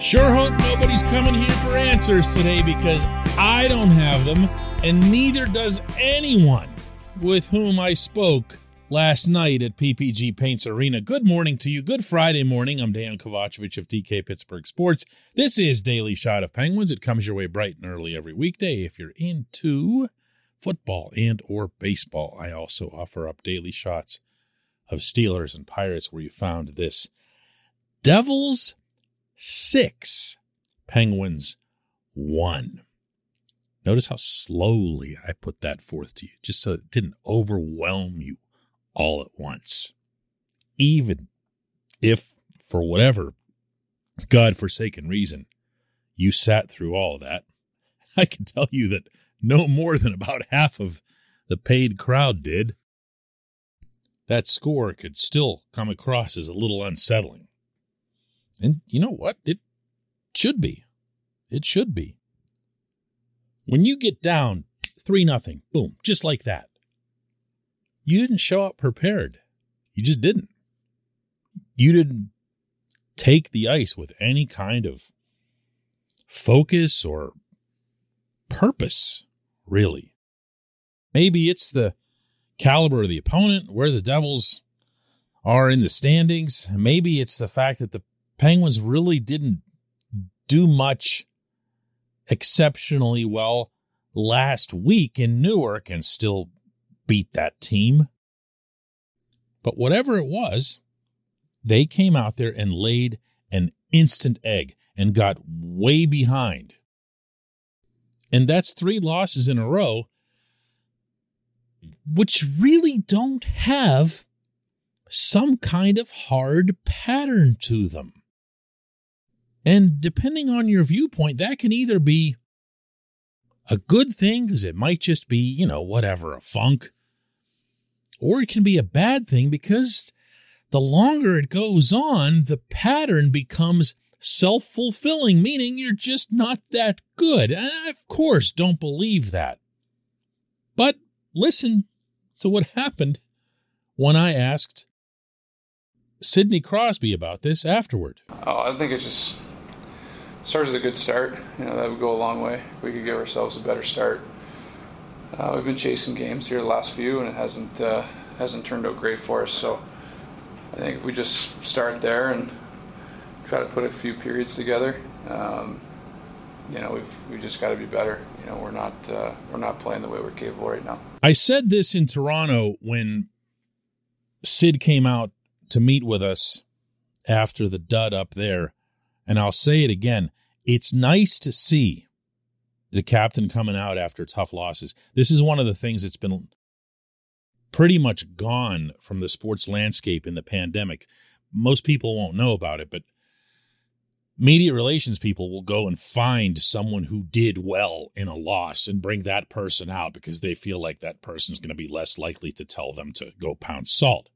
Sure hope nobody's coming here for answers today because I don't have them, and neither does anyone with whom I spoke last night at PPG Paints Arena. Good morning to you. Good Friday morning. I'm Dejan Kovacevic of DK Pittsburgh Sports. This is Daily Shot of Penguins. It comes your way bright and early every weekday if you're into football and or baseball. I also offer up daily shots of Steelers and Pirates where you found this. Devils 6, Penguins 1. Notice how slowly I put that forth to you, just so it didn't overwhelm you all at once. Even if, for whatever God-forsaken reason, you sat through all of that, I can tell you that no more than about half of the paid crowd did. That score could still come across as a little unsettling. And you know what? It should be. It should be. When you get down 3 nothing, boom, just like that. You didn't show up prepared. You just didn't. You didn't take the ice with any kind of focus or purpose, really. Maybe it's the caliber of the opponent, where the Devils are in the standings. Maybe it's the fact that the Penguins really didn't do much exceptionally well last week in Newark and still beat that team. But whatever it was, they came out there and laid an instant egg and got way behind. And that's three losses in a row, which really don't have some kind of hard pattern to them. And depending on your viewpoint, that can either be a good thing because it might just be, you know, whatever, a funk, or it can be a bad thing because the longer it goes on, the pattern becomes self fulfilling, meaning you're just not that good. And I, of course, don't believe that. But listen to what happened when I asked Sidney Crosby about this afterward. Oh, I think it's just starts with a good start. You know, that would go a long way. We could give ourselves a better start. Uh, we've been chasing games here the last few, and it hasn't uh, hasn't turned out great for us. So I think if we just start there and try to put a few periods together, um, you know, we've we just got to be better. You know, we're not uh, we're not playing the way we're capable right now. I said this in Toronto when Sid came out to meet with us after the dud up there, and I'll say it again. It's nice to see the captain coming out after tough losses. This is one of the things that's been pretty much gone from the sports landscape in the pandemic. Most people won't know about it, but media relations people will go and find someone who did well in a loss and bring that person out because they feel like that person's going to be less likely to tell them to go pound salt.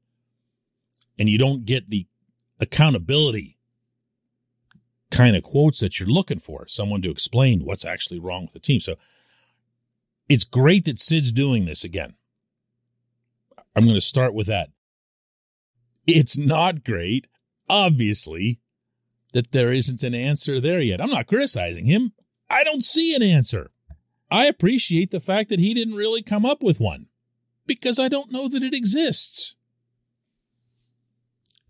And you don't get the accountability kind of quotes that you're looking for, someone to explain what's actually wrong with the team. So it's great that Sid's doing this again. I'm going to start with that. It's not great, obviously, that there isn't an answer there yet. I'm not criticizing him. I don't see an answer. I appreciate the fact that he didn't really come up with one because I don't know that it exists.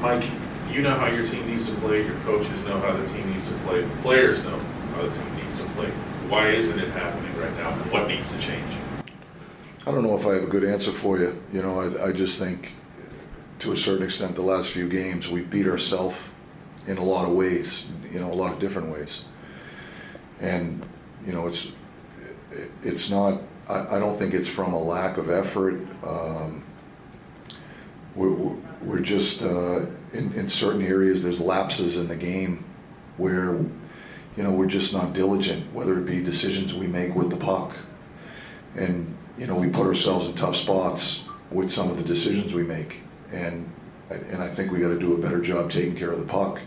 Mike, you know how your team needs to play, your coaches know how the team needs to play, players know how the team needs to play. Why isn't it happening right now, what needs to change? I don't know if I have a good answer for you. You know, I, I just think to a certain extent, the last few games, we beat ourselves in a lot of ways, you know, a lot of different ways. And, you know, it's, it's not, I, I don't think it's from a lack of effort. Um, we're, we're just, uh, in, in certain areas, there's lapses in the game where, you know, we're just not diligent, whether it be decisions we make with the puck. And, you know, we put ourselves in tough spots with some of the decisions we make. And, and I think we got to do a better job taking care of the puck.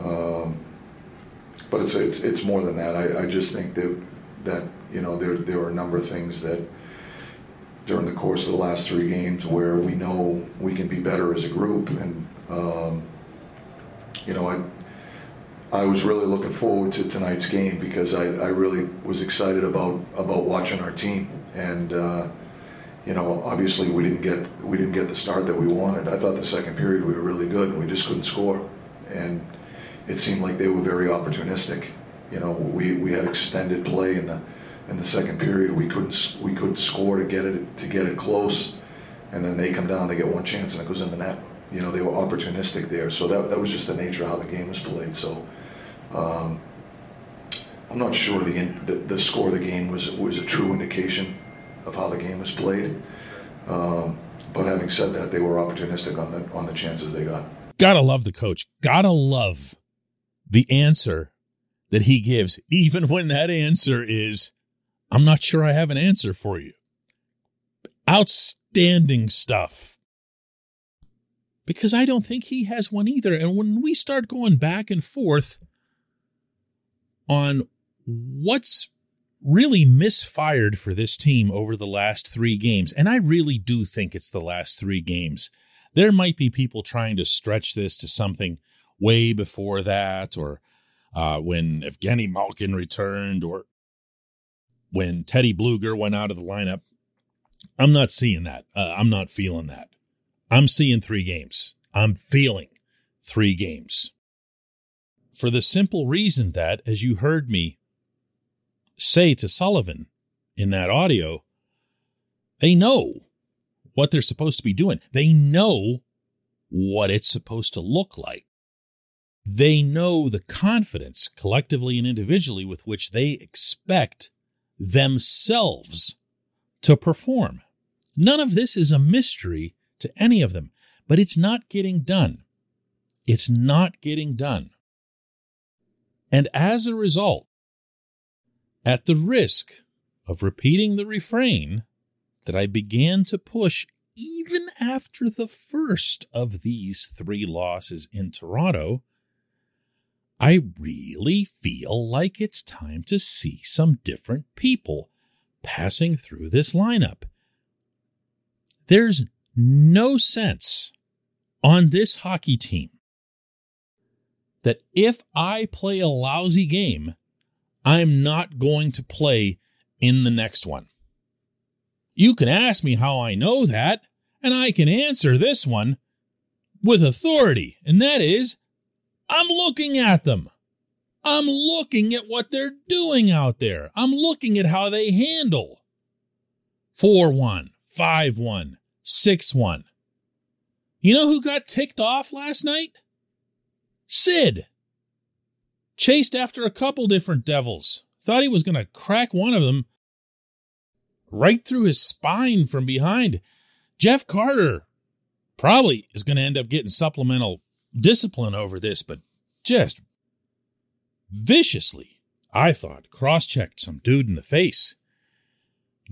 Um, but it's, it's, it's more than that. I, I just think that, that, you know, there, there are a number of things that during the course of the last three games where we know we can be better as a group. And, um, you know, I, I was really looking forward to tonight's game because I, I really was excited about about watching our team and uh, you know obviously we didn't get we didn't get the start that we wanted. I thought the second period we were really good and we just couldn't score and it seemed like they were very opportunistic. You know we, we had extended play in the in the second period we couldn't we couldn't score to get it to get it close and then they come down they get one chance and it goes in the net. You know they were opportunistic there so that that was just the nature of how the game was played. So. Um, I'm not sure the, the, the score of the game was was a true indication of how the game was played. Um, but having said that, they were opportunistic on the on the chances they got. Gotta love the coach. Gotta love the answer that he gives, even when that answer is, "I'm not sure I have an answer for you." Outstanding stuff. Because I don't think he has one either. And when we start going back and forth on what's really misfired for this team over the last three games. And I really do think it's the last three games. There might be people trying to stretch this to something way before that, or uh, when Evgeny Malkin returned, or when Teddy Blueger went out of the lineup. I'm not seeing that. Uh, I'm not feeling that. I'm seeing three games. I'm feeling three games for the simple reason that, as you heard me say to Sullivan in that audio, they know what they're supposed to be doing. They know what it's supposed to look like. They know the confidence, collectively and individually, with which they expect themselves to perform. None of this is a mystery to any of them, but it's not getting done. It's not getting done. And as a result, at the risk of repeating the refrain that I began to push even after the first of these three losses in Toronto, I really feel like it's time to see some different people passing through this lineup. There's no sense on this hockey team that if I play a lousy game, I'm not going to play in the next one. You can ask me how I know that, and I can answer this one with authority, and that is I'm looking at them. I'm looking at what they're doing out there. I'm looking at how they handle 4 1, 5 1, 6 1. You know who got ticked off last night? Sid chased after a couple different devils. Thought he was going to crack one of them right through his spine from behind. Jeff Carter probably is going to end up getting supplemental discipline over this, but just viciously, I thought, cross checked some dude in the face.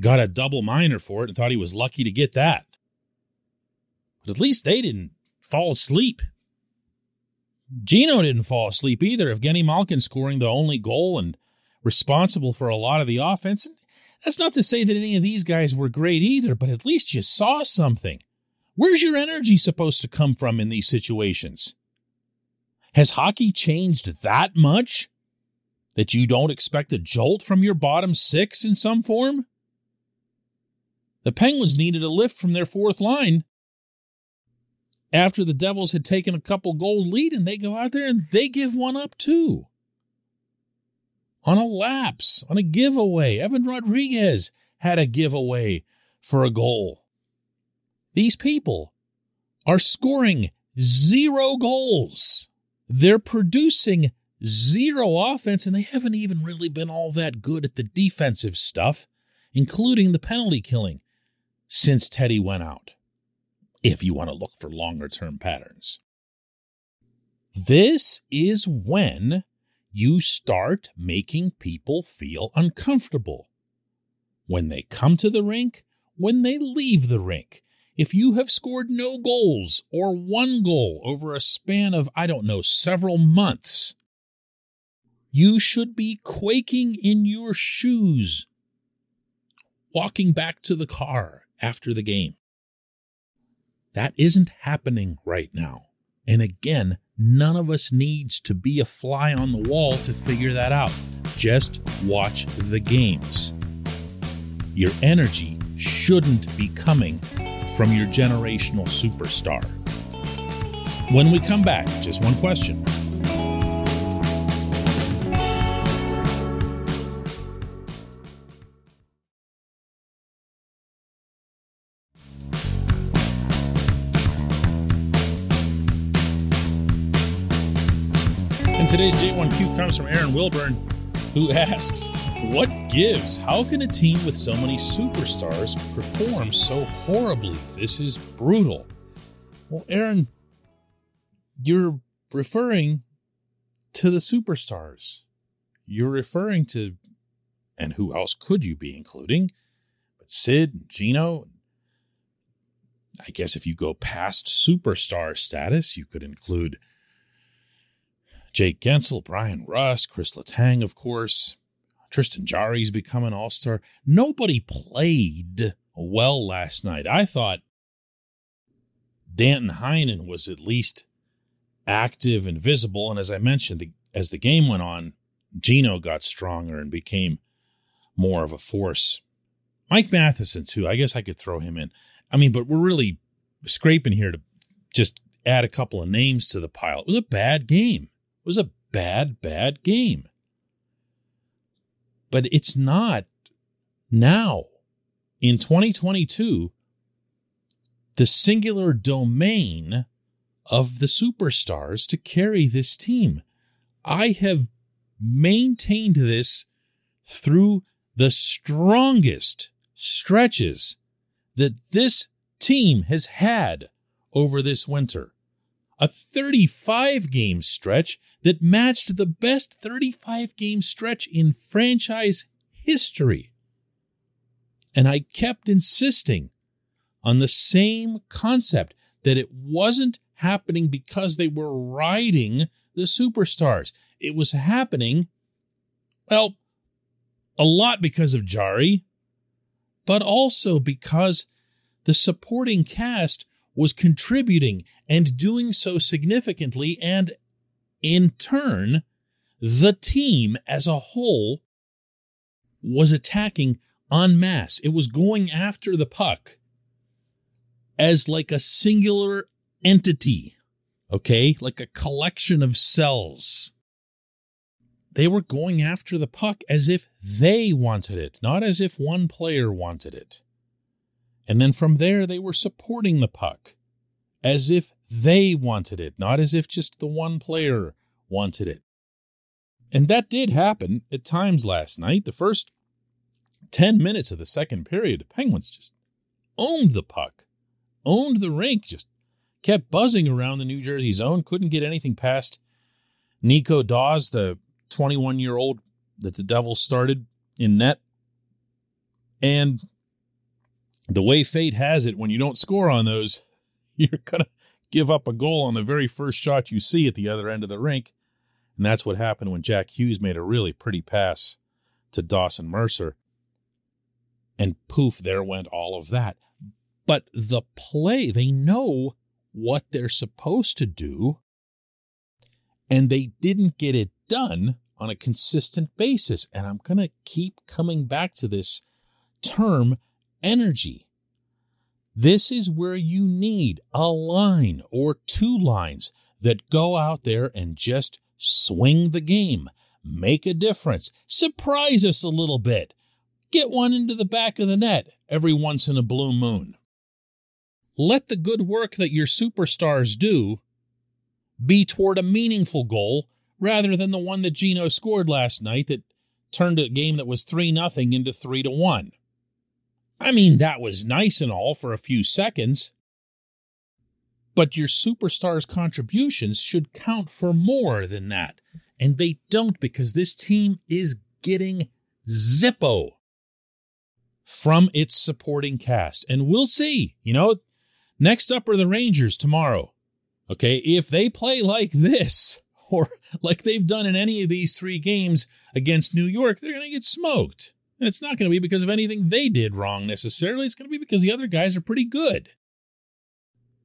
Got a double minor for it and thought he was lucky to get that. But at least they didn't fall asleep. Gino didn't fall asleep either. Evgeny Malkin scoring the only goal and responsible for a lot of the offense. That's not to say that any of these guys were great either, but at least you saw something. Where's your energy supposed to come from in these situations? Has hockey changed that much that you don't expect a jolt from your bottom six in some form? The Penguins needed a lift from their fourth line after the Devils had taken a couple goal lead and they go out there and they give one up too. On a lapse, on a giveaway. Evan Rodrigues had a giveaway for a goal. These people are scoring zero goals. They're producing zero offense, and they haven't even really been all that good at the defensive stuff, including the penalty killing, since Teddy went out if you want to look for longer term patterns. This is when you start making people feel uncomfortable. When they come to the rink, when they leave the rink. If you have scored no goals or one goal over a span of, I don't know, several months, you should be quaking in your shoes, walking back to the car after the game. That isn't happening right now. And again, none of us needs to be a fly on the wall to figure that out. Just watch the games. Your energy shouldn't be coming from your generational superstar. When we come back, just one question. And today's J1Q comes from Aaron Wilburn, who asks, What gives? How can a team with so many superstars perform so horribly? This is brutal. Well, Aaron, you're referring to the superstars. You're referring to, and who else could you be including? But Sid and Gino. I guess if you go past superstar status, you could include Jake Guentzel, Bryan Rust, Chris Letang, of course. Tristan Jarry's become an all star. Nobody played well last night. I thought Danton Heinen was at least active and visible. And as I mentioned, as the game went on, Gino got stronger and became more of a force. Mike Matheson, too. I guess I could throw him in. I mean, but we're really scraping here to just add a couple of names to the pile. It was a bad game. Was a bad, bad game. But it's not now in 2022 the singular domain of the superstars to carry this team. I have maintained this through the strongest stretches that this team has had over this winter. A 35 game stretch that matched the best 35 game stretch in franchise history. And I kept insisting on the same concept that it wasn't happening because they were riding the superstars. It was happening, well, a lot because of Jarry, but also because the supporting cast was contributing and doing so significantly and in turn, the team as a whole was attacking en masse. It was going after the puck as like a singular entity, okay? Like a collection of cells. They were going after the puck as if they wanted it, not as if one player wanted it. And then from there, they were supporting the puck as if they wanted it, not as if just the one player wanted it. And that did happen at times last night. The first 10 minutes of the second period, the Penguins just owned the puck, owned the rink, just kept buzzing around the New Jersey zone, couldn't get anything past Nico Daws, the 21 year old that the Devils started in net. And the way fate has it, when you don't score on those, you're going to give up a goal on the very first shot you see at the other end of the rink. And that's what happened when Jack Hughes made a really pretty pass to Dawson Mercer. And poof, there went all of that. But the play, they know what they're supposed to do, and they didn't get it done on a consistent basis. And I'm going to keep coming back to this term energy. This is where you need a line or two lines that go out there and just swing the game, make a difference, surprise us a little bit, get one into the back of the net every once in a blue moon. Let the good work that your superstars do be toward a meaningful goal rather than the one that Gino scored last night that turned a game that was 3 nothing into 3 to 1. I mean, that was nice and all for a few seconds. But your superstar's contributions should count for more than that. And they don't because this team is getting Zippo from its supporting cast. And we'll see. You know, next up are the Rangers tomorrow. Okay. If they play like this, or like they've done in any of these three games against New York, they're going to get smoked. And it's not going to be because of anything they did wrong necessarily. It's going to be because the other guys are pretty good.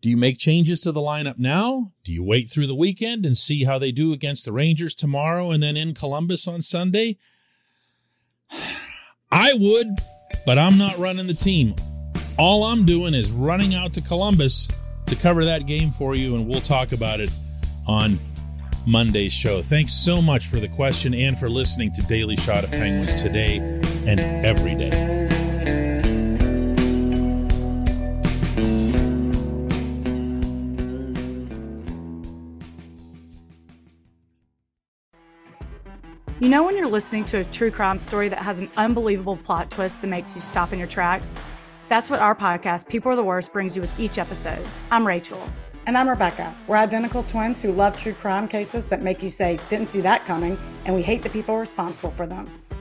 Do you make changes to the lineup now? Do you wait through the weekend and see how they do against the Rangers tomorrow and then in Columbus on Sunday? I would, but I'm not running the team. All I'm doing is running out to Columbus to cover that game for you, and we'll talk about it on Monday's show. Thanks so much for the question and for listening to Daily Shot of Penguins today and every day. You know, when you're listening to a true crime story that has an unbelievable plot twist that makes you stop in your tracks? That's what our podcast, People Are the Worst, brings you with each episode. I'm Rachel. And I'm Rebecca. We're identical twins who love true crime cases that make you say, didn't see that coming, and we hate the people responsible for them.